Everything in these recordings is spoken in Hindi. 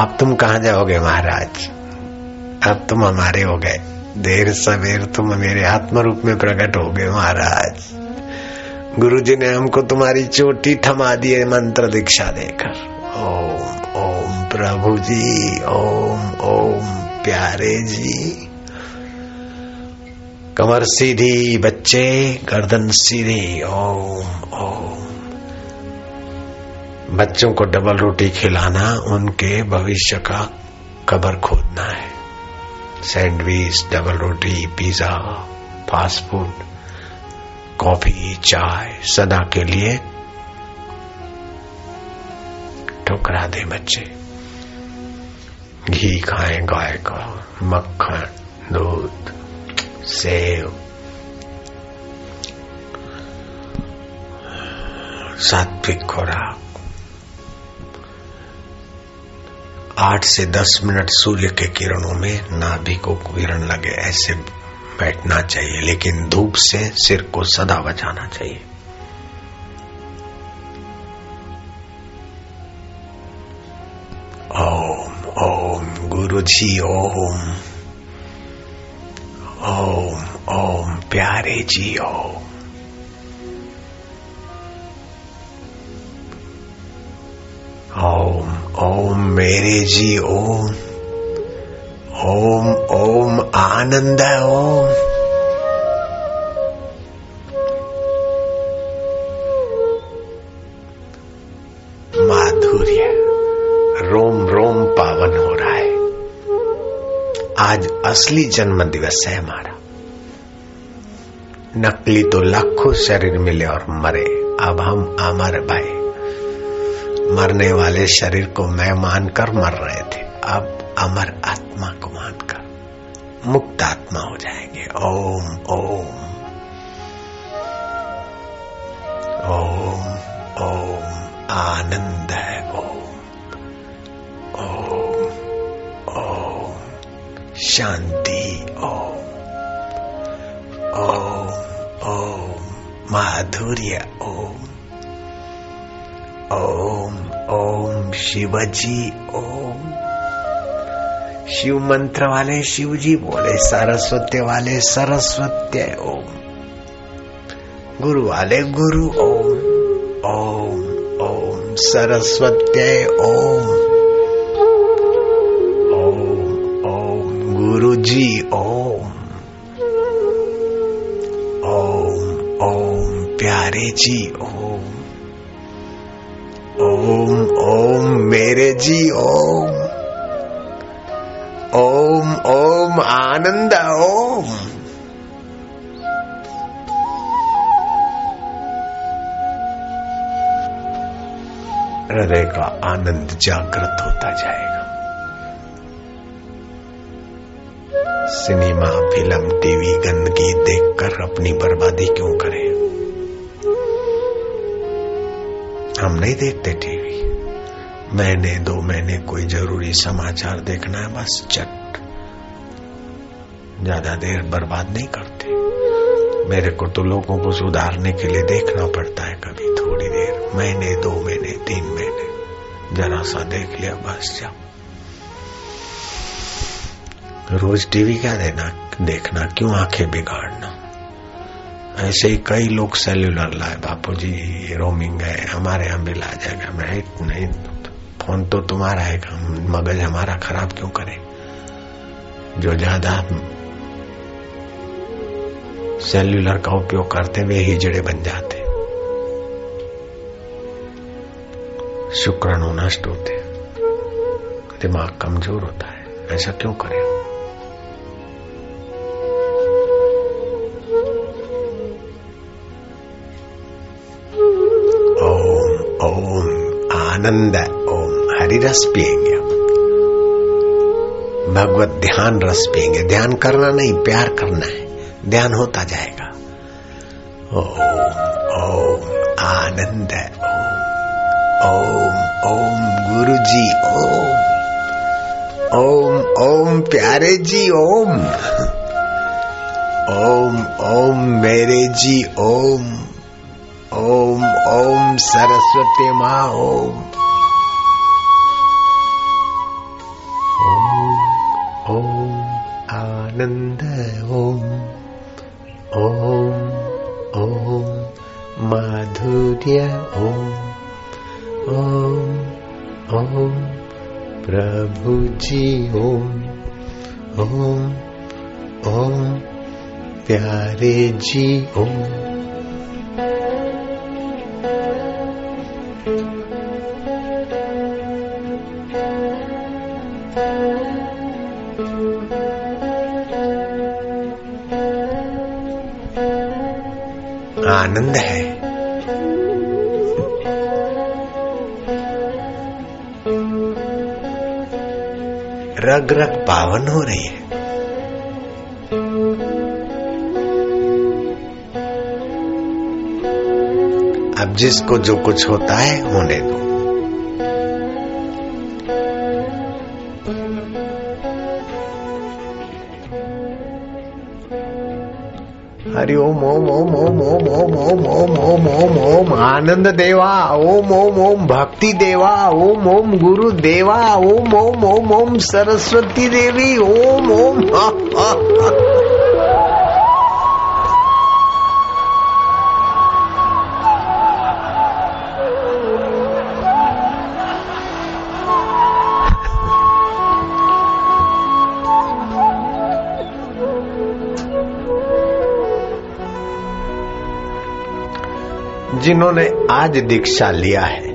अब तुम कहा जाओगे महाराज? अब तुम हमारे हो गए। देर सवेर तुम मेरे आत्म रूप में प्रकट हो गए महाराज। गुरु जी ने हमको तुम्हारी चोटी थमा दी है मंत्र दीक्षा देकर। ओम ओम प्रभु जी, ओम ओम प्यारे जी। कमर सीधी बच्चे, गर्दन सीधी। ओम ओम। बच्चों को डबल रोटी खिलाना, उनके भविष्य का कबर खोदना है। सैंडविच, डबल रोटी, पिज्जा, फास्ट फ़ूड, कॉफ़ी, चाय, सदा के लिए ठुकरा दे बच्चे। घी खाए, गाय का, मक्खन, दूध सेव सात्विक खुराक। आठ से दस मिनट सूर्य के किरणों में नाभि को किरण लगे, ऐसे बैठना चाहिए, लेकिन धूप से सिर को सदा बचाना चाहिए। ओम ओम गुरु जी ओम। ओम ओम, प्यारे जी, ओम। ओम ओम मेरे जी, ओम। ओम ओम आनंद ओम। माधुर्य, रोम रोम पावन हो रहा है। आज असली जन्म दिवस है हमारा। नकली तो लाखों शरीर मिले और मरे। अब हम अमर भाई। मरने वाले शरीर को मैं मानकर मर रहे थे। अब अमर आत्मा को मानकर मुक्त आत्मा हो जाएँगे। ओम ओम। ओम ओम। आनंद है ओम। ओम ओम। शांति ओम। ओम ओम। माधुर्य ओम। ओम ओम शिवजी, ओम। शिव मंत्र वाले शिव जी बोले, सरस्वती वाले सरस्वती, ओम। गुरु वाले गुरु, ओम ओम ओम, सरस्वती, ओम। ओम ओम गुरु जी ओम। ओम ओम प्यारे जी ओम। ओम ओम मेरे जी, ओम। ओम ओम आनंद, ओम। हृदय का आनंद जागृत होता जाएगा। सिनेमा, फ़िल्म, टीवी, गंदगी देखकर अपनी बर्बादी क्यों करें? हम नहीं देखते टीवी। महीने, दो महीने कोई ज़रूरी समाचार देखना है, बस चट ज़्यादा देर बर्बाद नहीं करते। मेरे को तो लोगों को सुधारने के लिए देखना पड़ता है कभी थोड़ी देर। महीने, दो महीने, तीन महीने। जरा सा देख लिया, बस जाओ। रोज टीवी क्या देना, देखना, क्यों आँखें बिगाड़ना? ऐसे ही कई लोग सेल्यूलर लाए बापू जी रोमिंग है हमारे यहाँ बिल आ जाएगा। मैं नहीं फ़ोन तो तुम्हारा है, मगज हमारा खराब क्यों करे? जो ज़्यादा सेल्यूलर का उपयोग करते, वे हिजड़े बन जाते। शुक्राणु नष्ट होते। दिमाग कमज़ोर होता है। ऐसा क्यों करें? आनंद ओम। हरि रस पिएँगे भगवत ध्यान रस पिएँगे ध्यान करना नहीं, प्यार करना है। ध्यान होता जाएगा। ओम ओम, आनंद ओम। ओम गुरु जी ओम। ओम ओम, प्यारे जी, ओम। ओम ओम, मेरे जी, ओम। ओम ओम सरस्वती माँ, ओम। ओम आनंद, ओम। ओम ओम माधुर्य, ओम। ओम ओम प्रभु जी, ओम। ओम ओम प्यारे जी, ओम। आनंद है। रग रग पावन हो रही है। अब जिसको जो कुछ होता है, होने दो। हरि ओम ओम ओम ओम ओम ओम ओम ओम ओम ओम ओम आनंद देवा ओम ओम ओम भक्ति देवा ओम ओम गुरु देवा ओम ओम ओम ओम सरस्वती देवी ओम ओम जिन्होंने आज दीक्षा लिया है,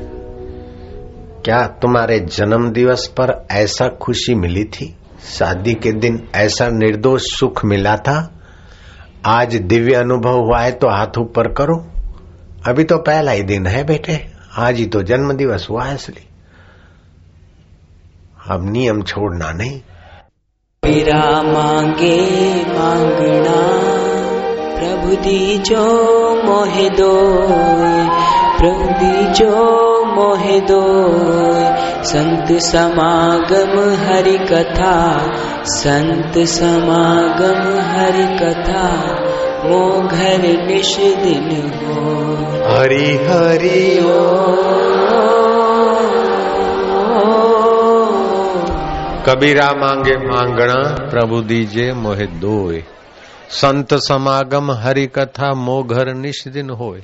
क्या तुम्हारे जन्म दिवस पर ऐसा खुशी मिली थी? शादी के दिन ऐसा निर्दोष सुख मिला था? आज दिव्य अनुभव हुआ है तो हाथ ऊपर करो। अभी तो पहला ही दिन है बेटे, आज ही तो जन्म दिवस हुआ है इसलिए। अब नियम छोड़ना नहीं। मेरा मांगे मांगना, प्रभु दीजो मोहे दो प्रभु दो संत समागम हरि कथा संत समागम हरि कथा मो घर निश दिन हो। हरि हरि कबीरा मांगे मांगना प्रभु दीजे मोहे दोए। संत समागम हरि कथा मोघर निष्दिन होए